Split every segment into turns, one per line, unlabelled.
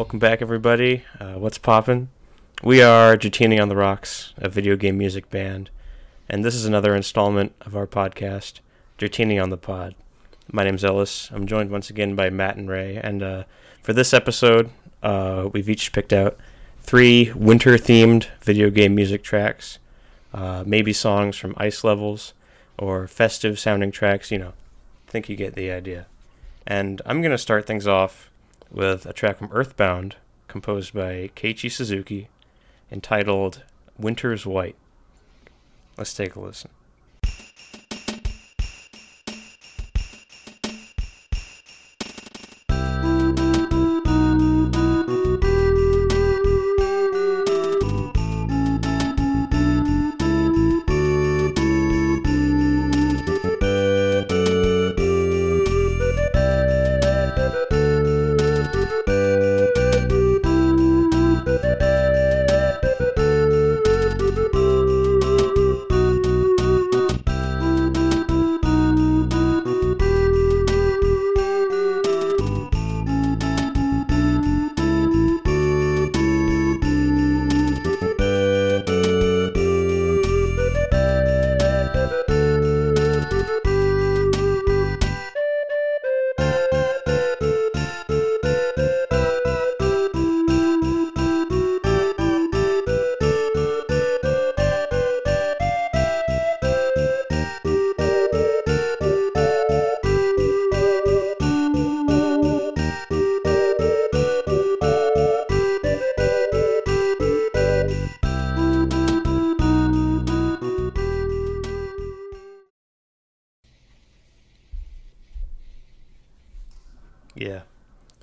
Welcome back, everybody. Uh, what's poppin'? We are Dratini on the Rocks, a video game music band, and this is another installment of our podcast, Dratini on the Pod. My name's Ellis. I'm joined once again by Matt and Ray, and uh, for this episode, uh, we've each picked out three winter-themed video game music tracks, uh, maybe songs from ice levels or festive-sounding tracks. You know, I think you get the idea. And I'm gonna start things off with a track from Earthbound, composed by Keiichi Suzuki, entitled Winter's White. Let's take a listen.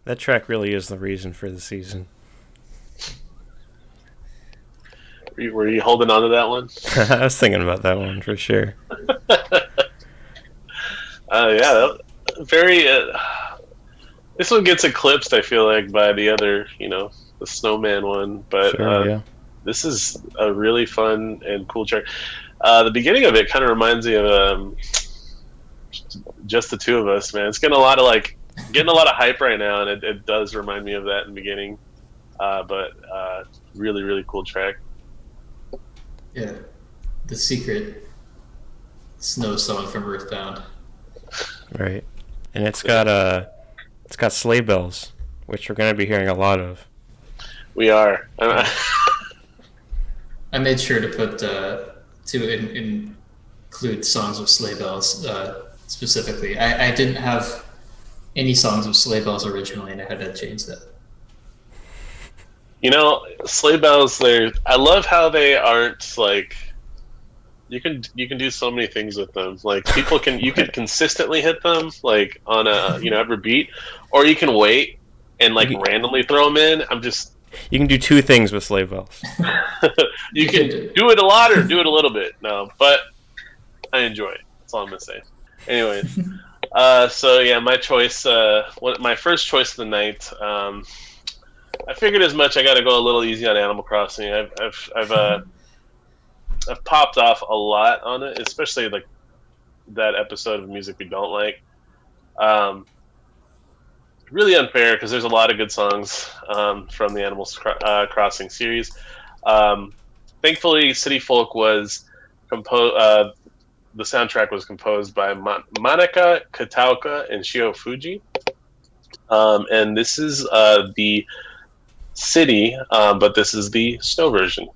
That track really is the reason for the season.
Were you, were you holding on to that one?
I was thinking about that one for sure.
Uh, yeah, that- very. Uh, this one gets eclipsed, I feel like, by the other, you know, the Snowman one. But
Sure,
uh,
yeah.
this is a really fun and cool track. Uh, the beginning of it kind of reminds me of um, just the two of us, man. It's getting a lot of like getting a lot of hype right now, and it, it does remind me of that in the beginning. Uh, but uh, really, really cool track.
Yeah, the secret snow song from Earthbound.
Right, and it's got uh, it's got sleigh bells, which we're gonna be hearing a lot of.
We are.
I made sure to put uh, to in, include songs with sleigh bells uh, specifically. I, I didn't have any songs of sleigh bells originally, and I had to change that.
You know, sleigh bells. They I love how they aren't like. You can you can do so many things with them. Like people can you can consistently hit them like on a you know every beat, or you can wait and like
You-
randomly throw them in. I'm just
You can do two things with sleigh bells.
you
You
can
can-
do it a lot or do it a little bit. No, but I enjoy it. That's all I'm gonna say. Anyway, uh, so yeah, my choice. Uh, my first choice of the night. Um, I figured as much. I got to go a little easy on Animal Crossing. I've I've I've, uh, I've popped off a lot on it, especially like that episode of music we don't like. Um, really unfair because there's a lot of good songs um, from the Animal uh, Crossing series. Um, thankfully, City Folk was composed. Uh, the soundtrack was composed by Ma- Manaka Kataoka and Shiho Fujii. Um, and this is uh, the city, um, but this is the snow version.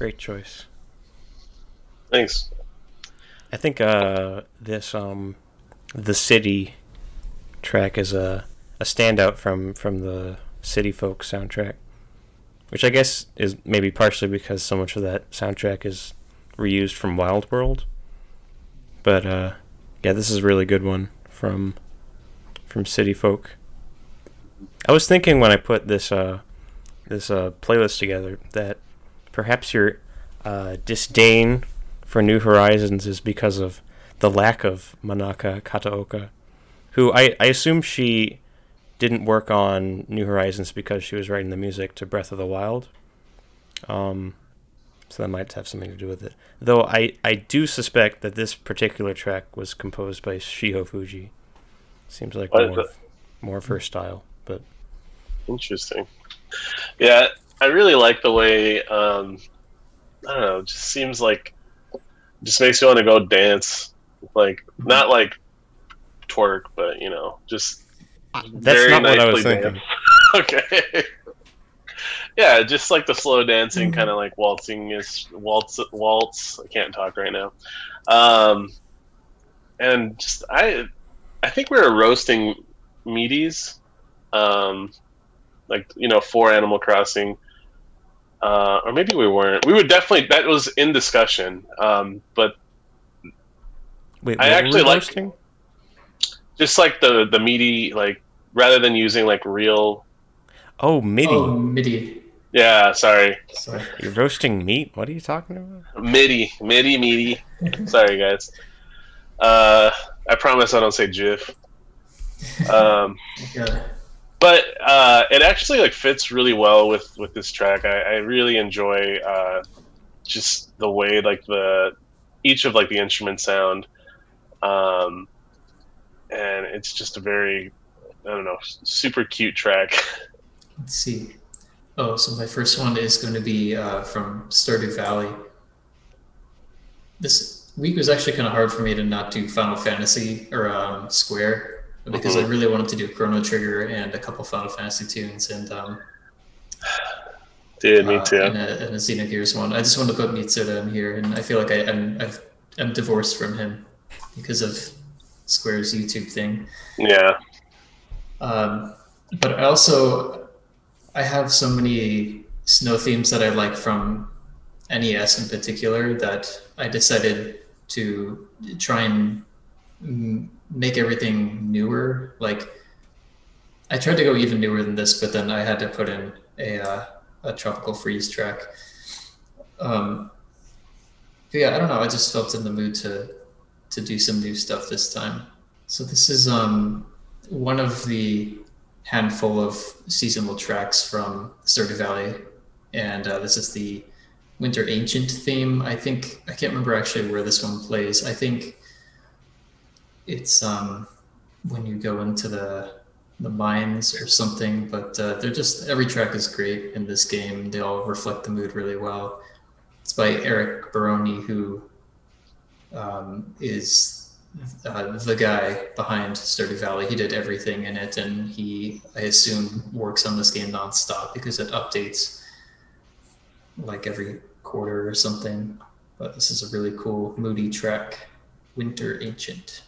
Great choice.
Thanks.
I think uh, this um, the city track is a a standout from from the City Folk soundtrack, which I guess is maybe partially because so much of that soundtrack is reused from Wild World. But uh, yeah, this is a really good one from from City Folk. I was thinking when I put this uh, this uh, playlist together that perhaps your uh, disdain for New Horizons is because of the lack of Manaka Kataoka, who I, I assume she didn't work on New Horizons because she was writing the music to Breath of the Wild. Um, so that might have something to do with it. Though I, I do suspect that this particular track was composed by Shiho Fujii. Seems like
What
more, more of her style, but
Interesting. Yeah, I really like the way. Um, I don't know. It just seems like just makes you want to go dance. Like not like twerk, but you know, just
that's
very
not what I was
nicely
thinking.
okay. yeah, just like the slow dancing,
Mhm.
kind of like waltzing is waltz. Waltz. I can't talk right now. Um, and just I, I think we were roasting meaties, um, like you know, for Animal Crossing. Uh, or maybe we weren't. We would definitely. That was in discussion. Um, but
Wait,
I actually
we
like-
roasting?
just like the the meaty, like rather than using like real.
Oh, MIDI.
Oh, MIDI.
Yeah, sorry.
Sorry.
You're roasting meat? What are you talking about?
MIDI, MIDI, meaty. Sorry, guys. Uh, I promise I don't say GIF. Um,
Yeah.
But uh, it actually like fits really well with with this track. I, I really enjoy uh, just the way like the each of like the instruments sound, um, and it's just a very I don't know super cute track.
Let's see. Oh, so my first one is going to be uh, from Stardew Valley. This week was actually kind of hard for me to not do Final Fantasy or um, Square because I
Mhm.
really wanted to do Chrono Trigger and a couple Final Fantasy tunes and um,
Dude, me
uh,
too.
and, a, and a Xenogears one. I just wanted to put Mitsuda in here, and I feel like I, I'm I've, I'm divorced from him because of Square's YouTube thing.
Yeah.
Um, but I also I have so many snow themes that I like from NES in particular that I decided to try and mm, make everything newer. Like I tried to go even newer than this, but then I had to put in a uh, a tropical freeze track. Um, yeah, I don't know. I just felt in the mood to to do some new stuff this time. So this is um one of the handful of seasonal tracks from Stardew Valley, and uh, this is the Winter Ancient theme. I think I can't remember actually where this one plays. I think it's um, when you go into the the mines or something. But uh, they're just every track is great in this game. They all reflect the mood really well. It's by Eric Barone, who um, is uh, the guy behind Stardew Valley. He did everything in it, and he, I assume, works on this game nonstop because it updates like every quarter or something. But this is a really cool, moody track, Winter Ancient.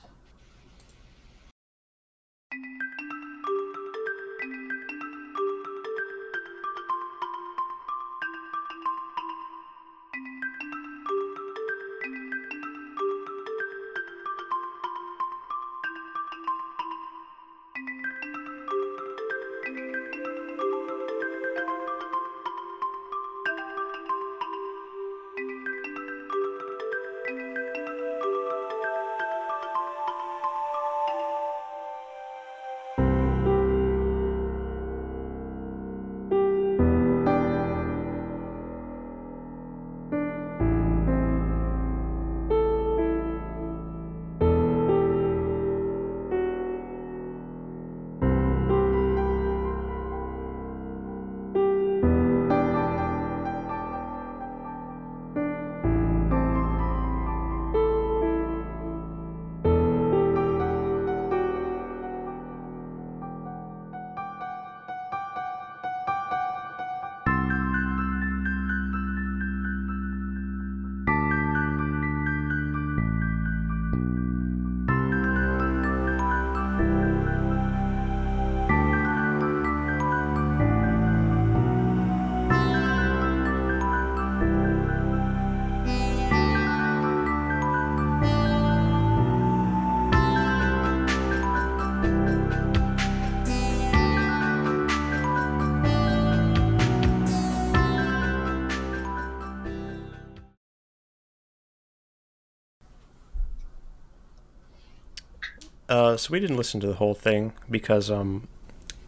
Uh, so we didn't listen to the whole thing because um,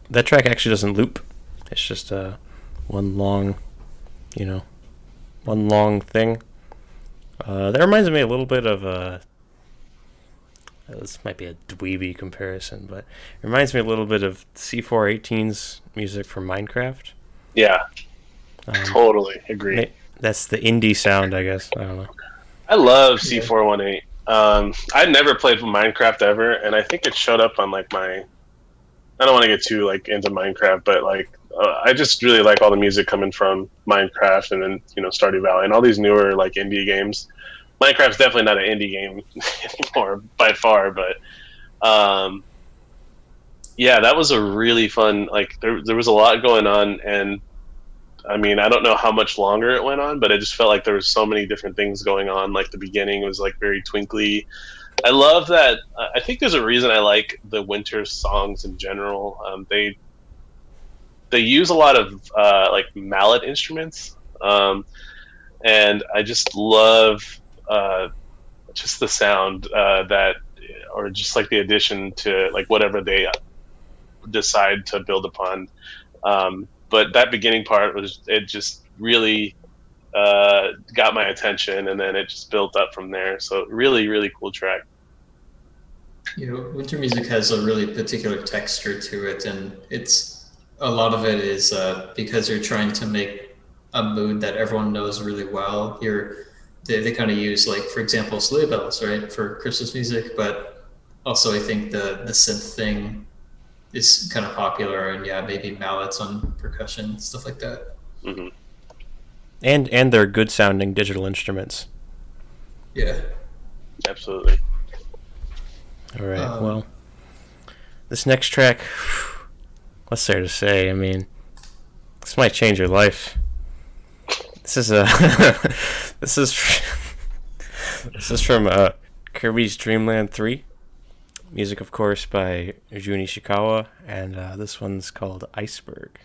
that track actually doesn't loop. It's just uh, one long, you know, one long thing. Uh, that reminds me a little bit of uh, this might be a dweeby comparison, but it reminds me a little bit of C418's music from Minecraft.
Yeah,
Um,
totally agree.
that's the indie sound, I guess. I don't know.
I love C418. Um, I'd never played Minecraft ever, and I think it showed up on like my. I don't want to get too like into Minecraft, but like uh, I just really like all the music coming from Minecraft and then you know Stardew Valley and all these newer like indie games. Minecraft's definitely not an indie game anymore by far, but um, yeah, that was a really fun. Like there, there was a lot going on, and I mean, I don't know how much longer it went on, but it just felt like there was so many different things going on. Like the beginning was like very twinkly. I love that. uh, I think there's a reason I like the winter songs in general. Um, they they use a lot of uh, like mallet instruments, um, and I just love uh, just the sound uh, that, or just like the addition to like whatever they decide to build upon. Um, but that beginning part was it just really uh, got my attention, and then it just built up from there. So really, really cool track.
You know, winter music has a really particular texture to it, and it's a lot of it is uh, because you're trying to make a mood that everyone knows really well. You're they, they kind of use like, for example, sleigh bells, right, for Christmas music, but also I think the the synth thing is kind of popular, and yeah, maybe mallets on percussion stuff like that.
hmm
And and they're good sounding digital instruments.
Yeah.
Absolutely.
All right.
Um,
well, this next track, what's there to say? I mean, this might change your life. This is a this is this is from uh, Kirby's Dream Land Three. Music, of course, by Jun Ishikawa, and uh, this one's called Iceberg.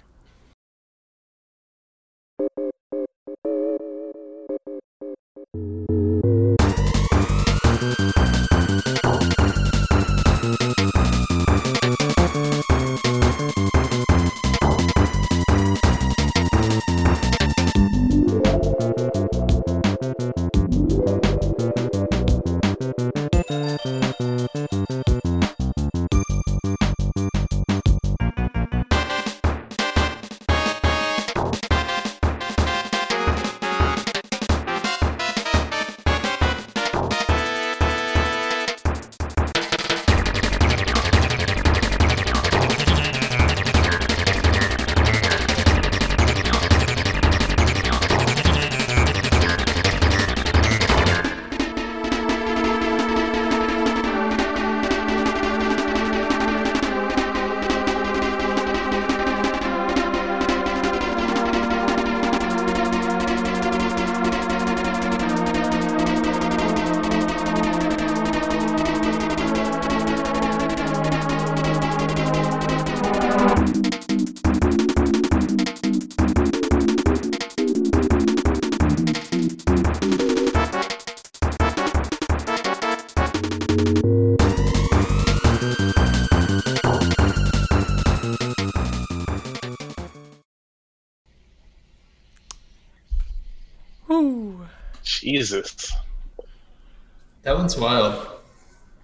That one's wild.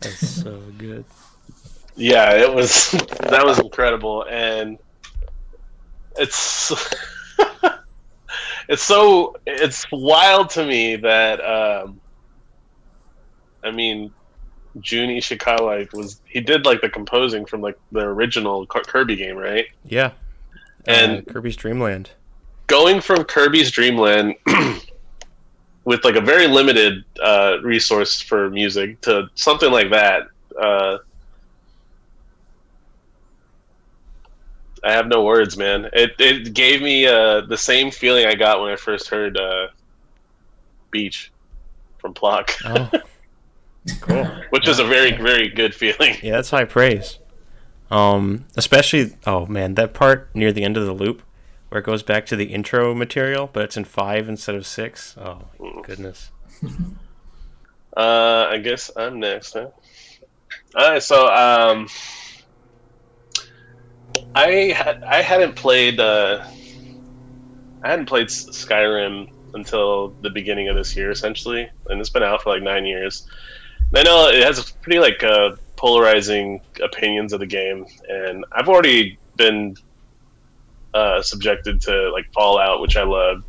That's so good.
Yeah, it was that was incredible, and it's it's so it's wild to me that um, I mean, Jun Ishikawa was he did like the composing from like the original Kirby game, right?
Yeah.
And-
uh, Kirby's Dream Land.
going from Kirby's Dream Land with like a very limited uh, resource for music to something like that. Uh, I have no words, man. It it gave me uh, the same feeling I got when I first heard uh, "Beach" from Plok,
Oh, cool.
which is a very very good feeling.
Yeah, that's high praise. Um, especially oh man, that part near the end of the loop where it goes back to the intro material, but it's in five instead of six. Oh my goodness.
Uh, I guess I'm next. Huh? All right, so um, I had I hadn't played uh, I hadn't played Skyrim until the beginning of this year, essentially, and it's been out for like nine years. And I know it has pretty like uh, polarizing opinions of the game, and I've already been uh, subjected to like Fallout, which I love.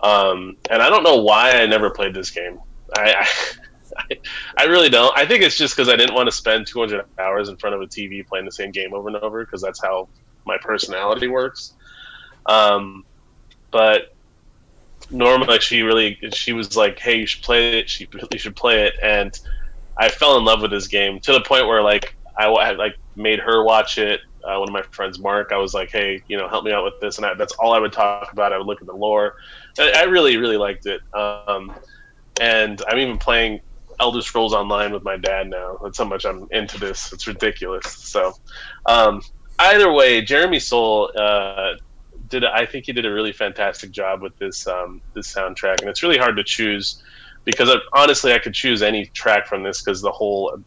Um, and I don't know why I never played this game. I, I, I really don't. I think it's just because I didn't want to spend 200 hours in front of a TV playing the same game over and over because that's how my personality works. Um, but Norma, she really, she was like, "Hey, you should play it. She really should play it." And I fell in love with this game to the point where like I, I like made her watch it. Uh, one of my friends, Mark, I was like, "Hey, you know, help me out with this," and I, that's all I would talk about. I would look at the lore. I, I really, really liked it. Um, and I'm even playing Elder Scrolls Online with my dad now. That's how much I'm into this. It's ridiculous. So, um, either way, Jeremy Soule uh, did. I think he did a really fantastic job with this um, this soundtrack, and it's really hard to choose because I, honestly, I could choose any track from this because the whole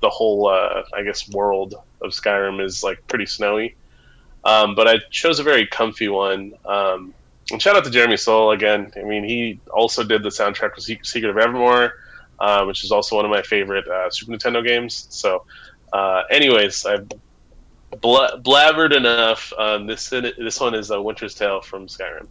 the whole uh, I guess world of Skyrim is like pretty snowy. Um, but I chose a very comfy one. Um, and shout out to Jeremy Soule again. I mean, he also did the soundtrack for Secret of Evermore, uh, which is also one of my favorite uh, Super Nintendo games. So, uh, anyways, I bla- blabbered enough. Um, this this one is a Winter's Tale from Skyrim.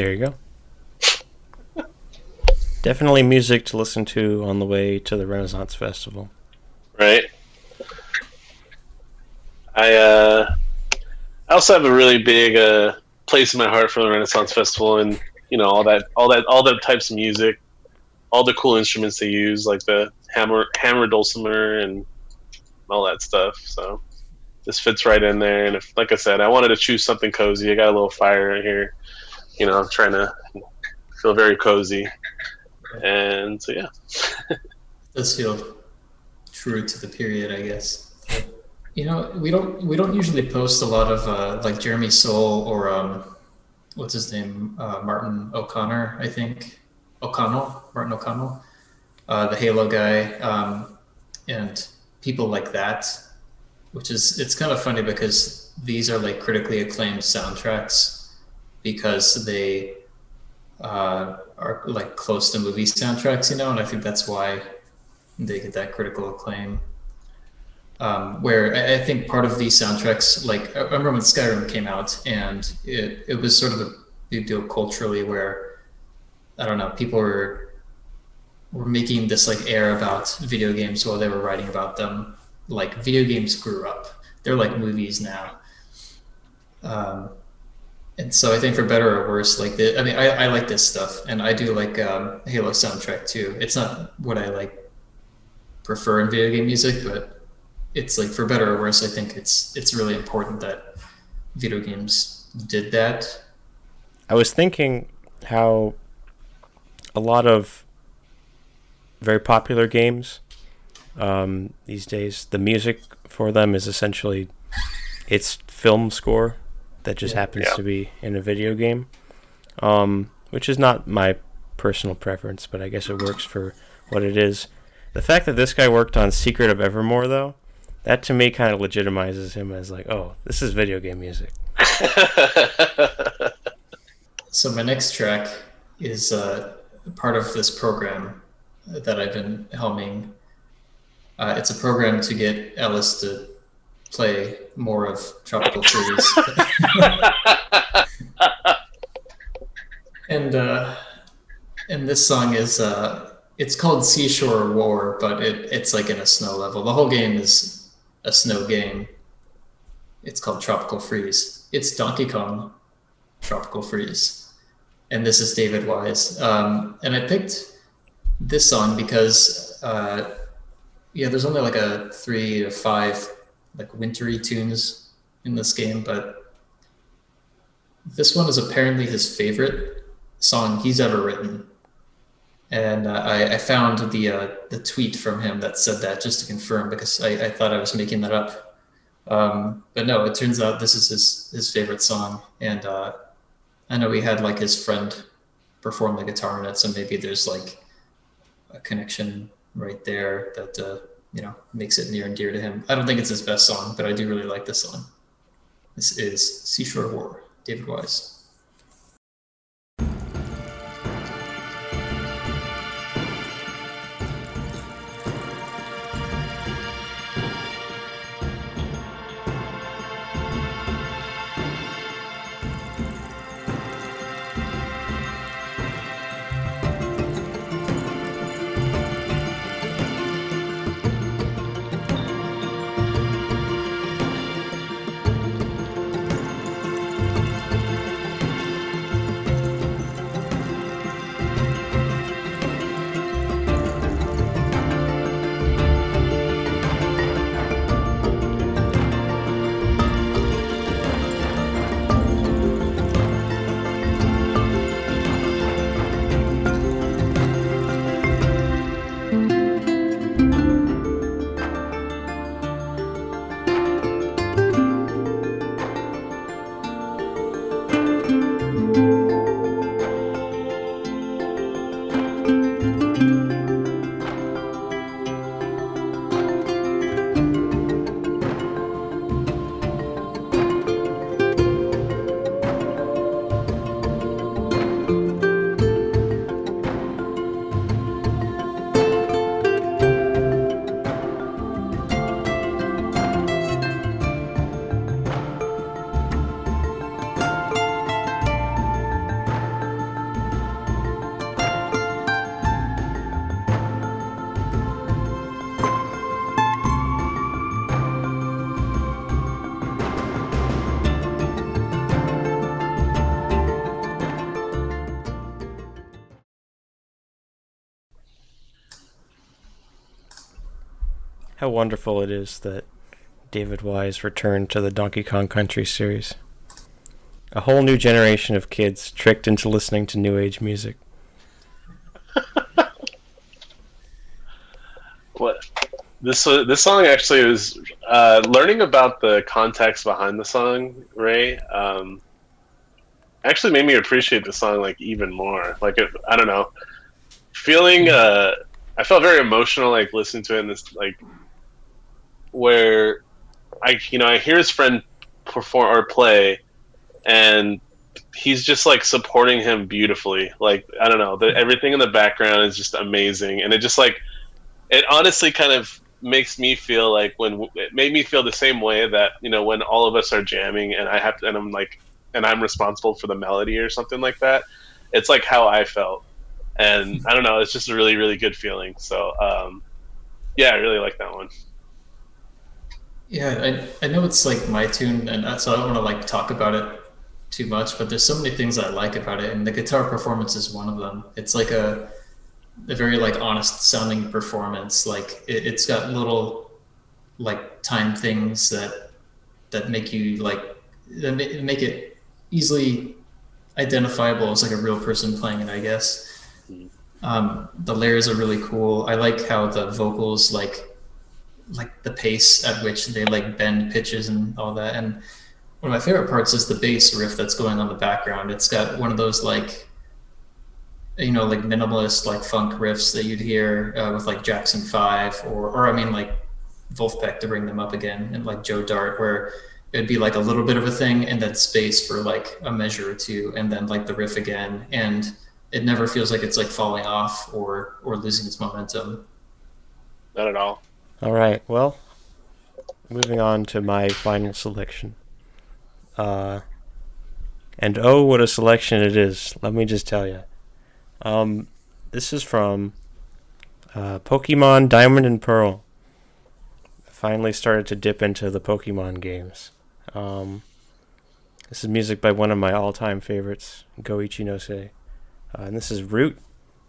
There you go. Definitely music to listen to on the way to the Renaissance Festival.
Right. I uh, I also have a really big uh, place in my heart for the Renaissance Festival, and you know all that, all that, all the types of music, all the cool instruments they use, like the hammer, hammer dulcimer, and all that stuff. So this fits right in there. And if, like I said, I wanted to choose something cozy. I got a little fire in here you know, trying to feel very cozy. And so, yeah.
does feel true to the period, I guess. You know, we don't we don't usually post a lot of uh, like Jeremy Soule or um, what's his name, uh, Martin O'Connor, I think, O'Connell, Martin O'Connell, uh, the Halo guy, um, and people like that. Which is it's kind of funny because these are like critically acclaimed soundtracks because they uh, are like close to movie soundtracks, you know, and I think that's why they get that critical acclaim. Um, where I, I, think part of these soundtracks, like I remember when Skyrim came out, and it it was sort of a big deal culturally, where I don't know, people were were making this like air about video games while they were writing about them. Like video games grew up; they're like movies now. Um, and so I think for better or worse, like the, I mean, I, I like this stuff, and I do like um, Halo soundtrack too. It's not what I like prefer in video game music, but it's like for better or worse, I think it's it's really important that video games did that.
I was thinking how a lot of very popular games um, these days, the music for them is essentially it's film score that just happens yeah. to be in a video game, um, which is not my personal preference, but I guess it works for what it is. The fact that this guy worked on Secret of Evermore, though, that to me kind of legitimizes him as like, oh, this is video game music.
So my next track is uh, part of this program that I've been helming. Uh, it's a program to get Ellis to play more of Tropical Freeze. and uh, and this song is uh, it's called Seashore War, but it, it's like in a snow level. The whole game is a snow game. It's called Tropical Freeze. It's Donkey Kong Tropical Freeze, and this is David Wise. Um, and I picked this song because uh, yeah, there's only like a three to five like wintry tunes in this game, but this one is apparently his favorite song he's ever written. And uh, I, I, found the uh, the tweet from him that said that just to confirm because I, I thought I was making that up. Um, but no, it turns out this is his his favorite song, and uh, I know he had like his friend perform the guitar in it, so maybe there's like a connection right there that uh, you know makes it near and dear to him. I don't think it's his best song, but I do really like this song. This is Seashore War, David Wise.
How wonderful it is that David Wise returned to the Donkey Kong Country series. A whole new generation of kids tricked into listening to new age music.
what this uh, this song actually was uh, learning about the context behind the song. Ray um, actually made me appreciate the song like even more. Like it, I don't know, feeling. Uh, I felt very emotional like listening to it in this like where I you know I hear his friend perform or play, and he's just like supporting him beautifully. Like I don't know, the, everything in the background is just amazing, and it just like it honestly kind of makes me feel like when it made me feel the same way that you know when all of us are jamming and I have to, and I'm like and I'm responsible for the melody or something like that. It's like how I felt, and I don't know. It's just a really really good feeling. So um, yeah, I really like that one.
Yeah, I, I know it's like my tune, and so I don't want to like talk about it too much, but there's so many things I like about it, and the guitar performance is one of them. It's like a a very like honest sounding performance. Like it, it's got little like time things that that make you like that make it easily identifiable as like a real person playing it. I guess. Mm-hmm. Um, the layers are really cool. I like how the vocals like like the pace at which they like bend pitches and all that. And one of my favorite parts is the bass riff that's going on the background. It's got one of those like you know like minimalist like funk riffs that you'd hear uh, with like Jackson Five or or I mean like Vulfpeck to bring them up again and like Joe Dart where it'd be like a little bit of a thing and then space for like a measure or two and then like the riff again and it never feels like it's like falling off or or losing its momentum
Not at all.
All right. Well, moving on to my final selection. Uh, and oh, what a selection it is! Let me just tell you. Um, this is from uh, Pokemon Diamond and Pearl. I finally started to dip into the Pokemon games. Um, this is music by one of my all-time favorites, Go Ichinose, uh, and this is Route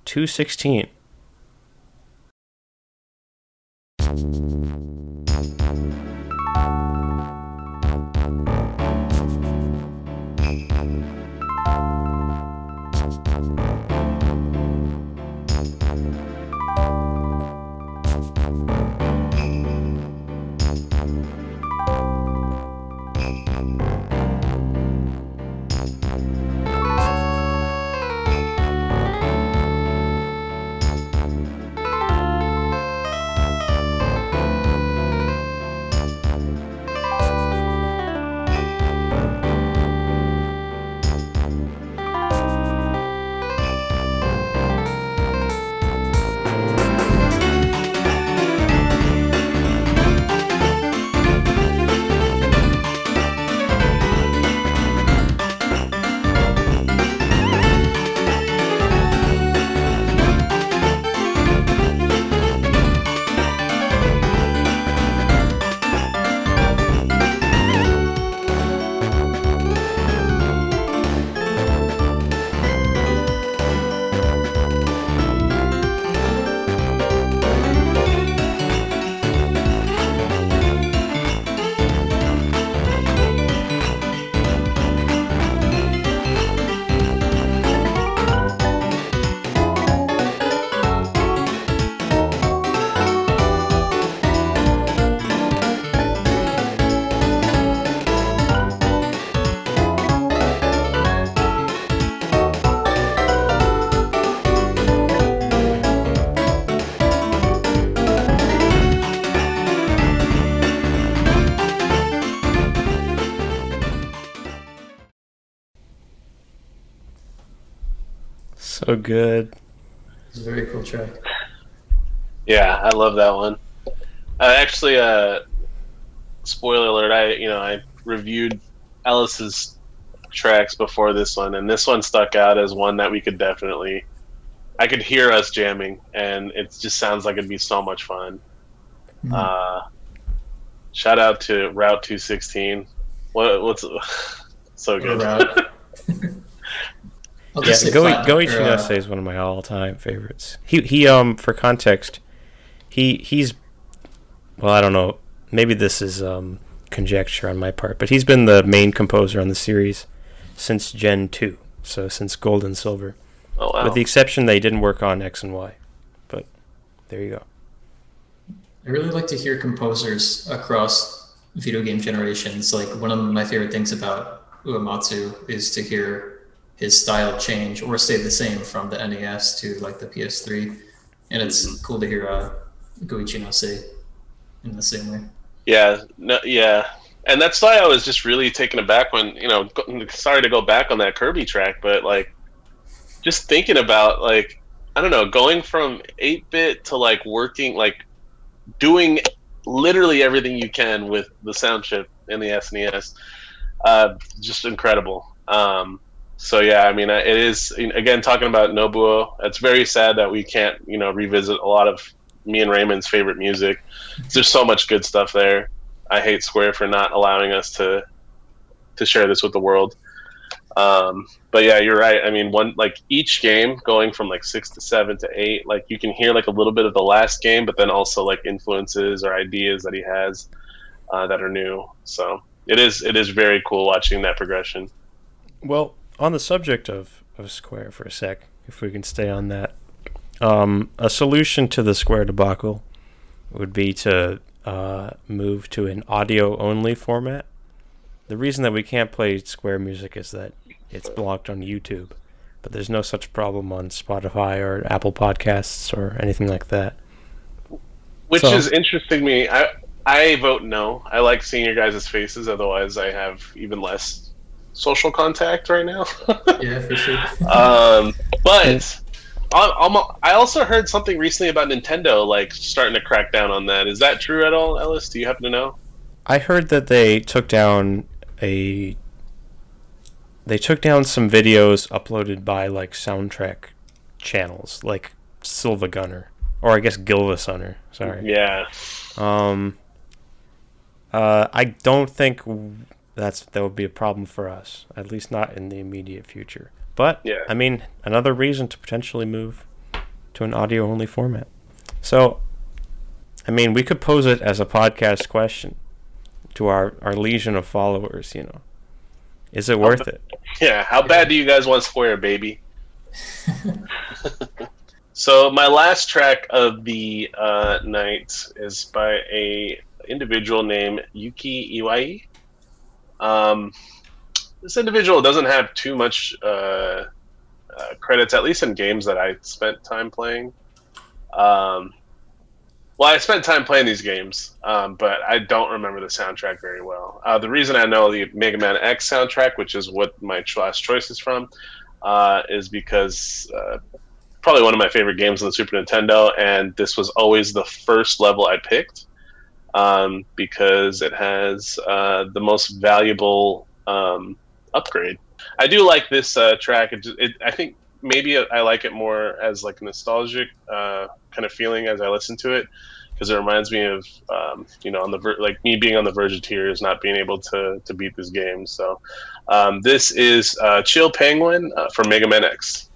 216. あっ。So good.
it's a very cool track
Yeah, I love that one. Uh, actually, uh, spoiler alert! I you know I reviewed Ellis's tracks before this one, and this one stuck out as one that we could definitely. I could hear us jamming, and it just sounds like it'd be so much fun.
Mhm.
Uh, shout out to Route Two Sixteen. What what's so
What a
good?
I'll
Yeah,
just
Go
flat-
Goichi
uh,
is one of my all-time favorites. He he um for context, he he's well I don't know maybe this is um conjecture on my part, but he's been the main composer on the series since Gen two, so since Gold and Silver,
Oh wow!
with the exception he didn't work on X and Y. But there you go.
I really like to hear composers across video game generations. Like one of my favorite things about Uematsu is to hear his style change or stay the same from the NES to like the PS3, and it's cool to hear uh, Goichi Se in the same way.
Yeah, no, yeah, and that style was just really taken aback when you know. Sorry to go back on that Kirby track, but like, just thinking about like, I don't know, going from eight bit to like working like, doing literally everything you can with the sound chip in the SNES, uh, just incredible. Um, so yeah, I mean, it is again talking about Nobuo. It's very sad that we can't you know revisit a lot of me and Raymond's favorite music. There's so much good stuff there. I hate Square for not allowing us to to share this with the world. Um, but yeah, you're right. I mean, one like each game going from like six to seven to eight, like you can hear like a little bit of the last game, but then also like influences or ideas that he has uh, that are new. So it is it is very cool watching that progression.
Well, on the subject of, of Square for a sec, if we can stay on that, um, a solution to the Square debacle would be to uh, move to an audio only format. The reason that we can't play Square music is that it's blocked on YouTube, but there's no such problem on Spotify or Apple Podcasts or anything like that.
Which
So-
is interesting to me. I I vote no. I like seeing your guys' faces. Otherwise, I have even less social contact right now.
yeah, for sure.
um, but I, I also heard something recently about Nintendo, like starting to crack down on that. Is that true at all, Ellis? Do you happen to know?
I heard that they took down a. They took down some videos uploaded by like soundtrack channels, like Silva Gunner, or I guess Gilva Gunner. Sorry.
Yeah.
Um. Uh, I don't think that's that would be a problem for us, at least not in the immediate future. But yeah. I mean, another reason to potentially move to an audio only format. So, I mean, we could pose it as a podcast question to our, our legion of followers, you know. Is it worth it?
Yeah. How bad do you guys want Square, baby? so my last track of the uh, night is by a individual named Yuki Iwai. Um, this individual doesn't have too much uh, uh, credits, at least in games that I spent time playing. Um, well, I spent time playing these games, um, but I don't remember the soundtrack very well. Uh, the reason I know the Mega Man X soundtrack, which is what my last choice is from, uh, is because uh, probably one of my favorite games on the Super Nintendo, and this was always the first level I picked um, because it has uh, the most valuable um, upgrade. I do like this uh, track. It, it, I think maybe I like it more as like a nostalgic uh, kind of feeling as I listen to it because it reminds me of um, you know on the ver- like me being on the verge of tears, not being able to to beat this game. So um, this is uh, Chill Penguin uh, from Mega Man X.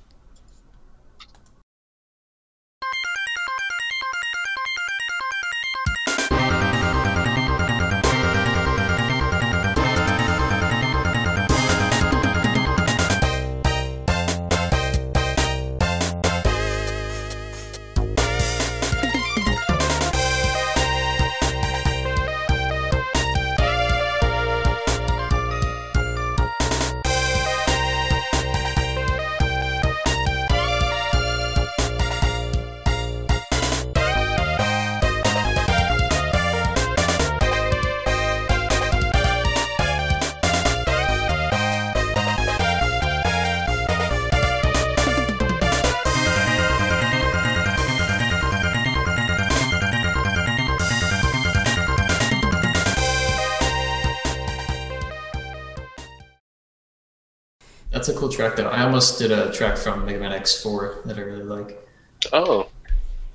almost did a track from Mega Man X4 that I really like.
Oh.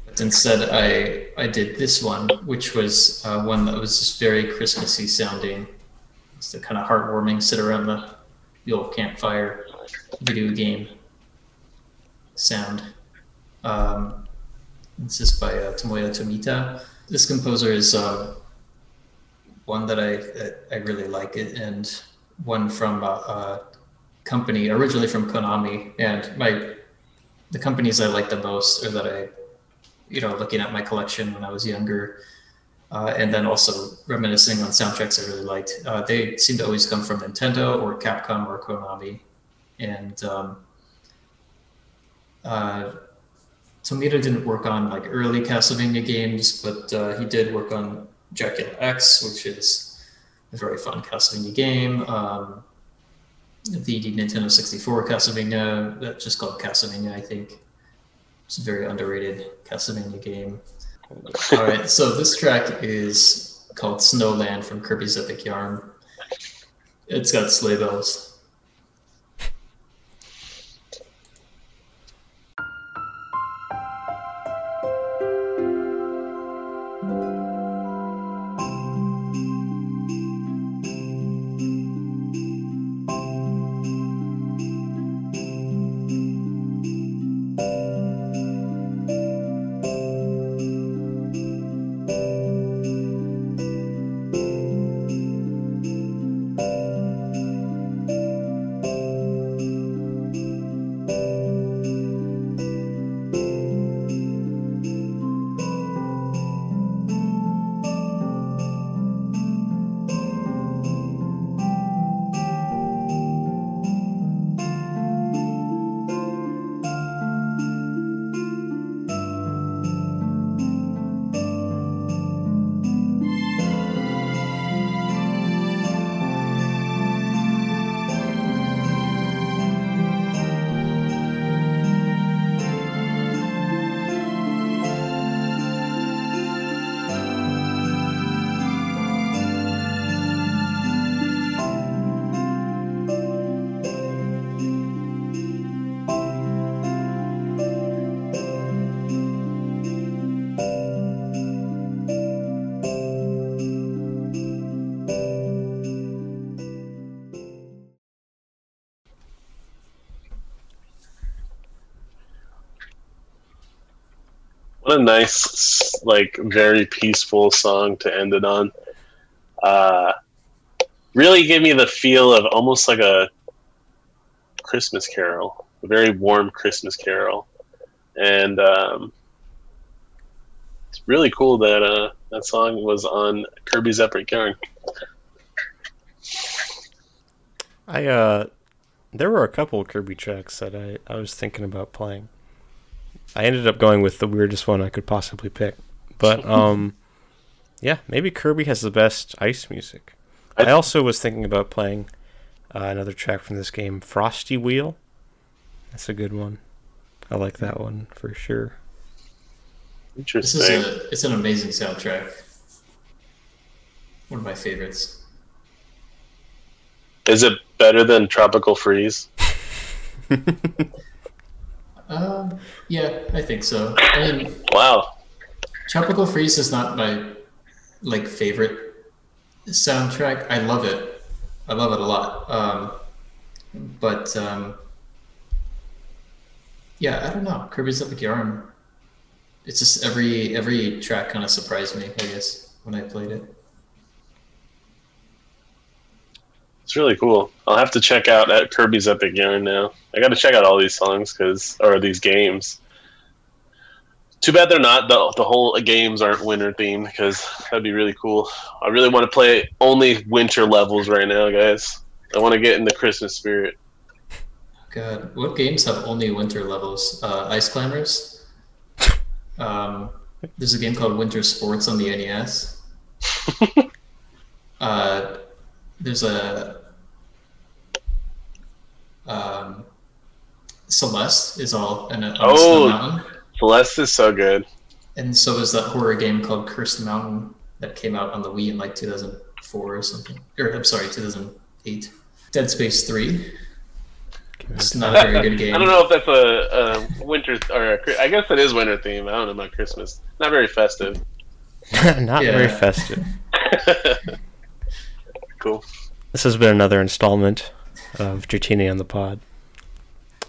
But instead, I I did this one, which was uh, one that was just very Christmassy sounding. It's the kind of heartwarming, sit around the, the old campfire video game sound. Um, this is by uh, Tomoya Tomita. This composer is uh, one that I that I really like, it, and one from uh, uh company originally from Konami, and my the companies I like the most or that I, you know, looking at my collection when I was younger, uh, and then also reminiscing on soundtracks I really liked. Uh, they seem to always come from Nintendo or Capcom or Konami, and um, uh, Tomita didn't work on like early Castlevania games, but uh, he did work on Dracula X, which is a very fun Castlevania game. Um, the Nintendo 64 Castlevania, that's just called Castlevania, I think. It's a very underrated Castlevania game. All right, so this track is called Snowland from Kirby's Epic Yarn. It's got sleigh bells.
What a nice, like, very peaceful song to end it on. Uh, really gave me the feel of almost like a Christmas carol, a very warm Christmas carol, and um, it's really cool that uh, that song was on Kirby's Epic Yarn.
I uh, there were a couple Kirby tracks that I I was thinking about playing. I ended up going with the weirdest one I could possibly pick, but um, yeah, maybe Kirby has the best ice music. I, I also was thinking about playing uh, another track from this game, Frosty Wheel. That's a good one. I like that one for sure.
Interesting.
This is a, it's an amazing soundtrack. One of my favorites.
Is it better than Tropical Freeze?
um, yeah, I think so. I mean,
wow.
Tropical Freeze is not my like favorite soundtrack. I love it. I love it a lot. Um, but um, yeah, I don't know. Kirby's Epic Yarn. It's just every every track kind of surprised me. I guess when I played it.
It's really cool. I'll have to check out at Kirby's Epic Yarn now. I got to check out all these songs because or these games. Too bad they're not the the whole games aren't winter themed because that'd be really cool. I really want to play only winter levels right now, guys. I want to get in the Christmas spirit.
God, what games have only winter levels? Uh, Ice Climbers. Um, there's a game called Winter Sports on the NES. uh, there's a um, Celeste is all in a,
Oh.
mountain,
Celeste is so good.
and so is that horror game called Cursed Mountain that came out on the Wii in like 2004 or something. Or I'm sorry, 2008. Dead Space 3. It's not a very good game.
I don't know if that's a, a winter or a, Chri- I guess it is winter theme. I don't know about Christmas. Not very festive.
Not very festive.
cool.
This has been another installment of Dratini on the Pod.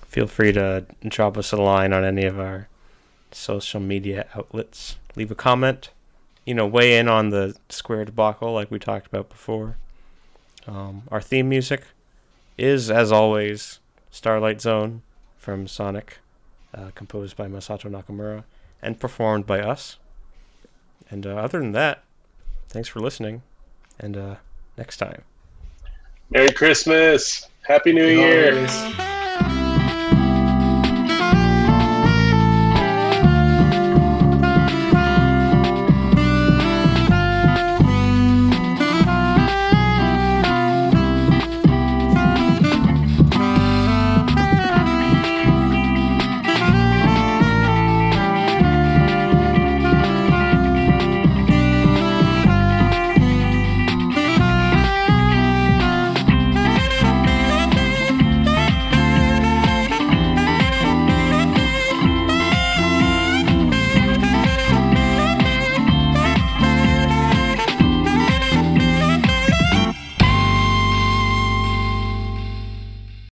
Feel free to drop us a line on any of our social media outlets. Leave a comment. You know, weigh in on the square debacle like we talked about before. Um, our theme music is, as always, Starlight Zone from Sonic, uh, composed by Masato Nakamura and performed by us. And uh, other than that, thanks for listening. And uh, next time.
Merry Christmas. Happy New Year.
Always.